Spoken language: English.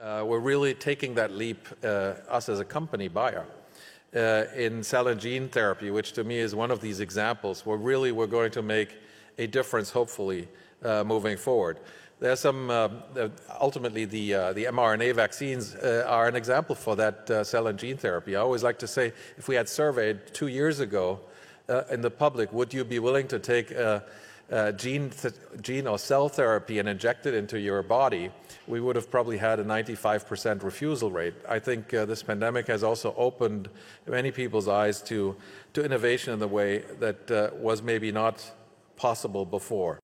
Uh, we're really taking that leap, uh, us as a company, Bayer, uh, in cell and gene therapy, which to me is one of these examples where really we're going to make a difference, hopefully, moving forward. There's some, ultimately, the, mRNA vaccines are an example for that cell and gene therapy. I always like to say if we had surveyed two years ago in the public, would you be willing to take a gene, th- gene or cell therapy and inject it into your body? We would have probably had a 95% refusal rate. I think uh, this pandemic has also opened many people's eyes to, to innovation in the way that was maybe not possible before.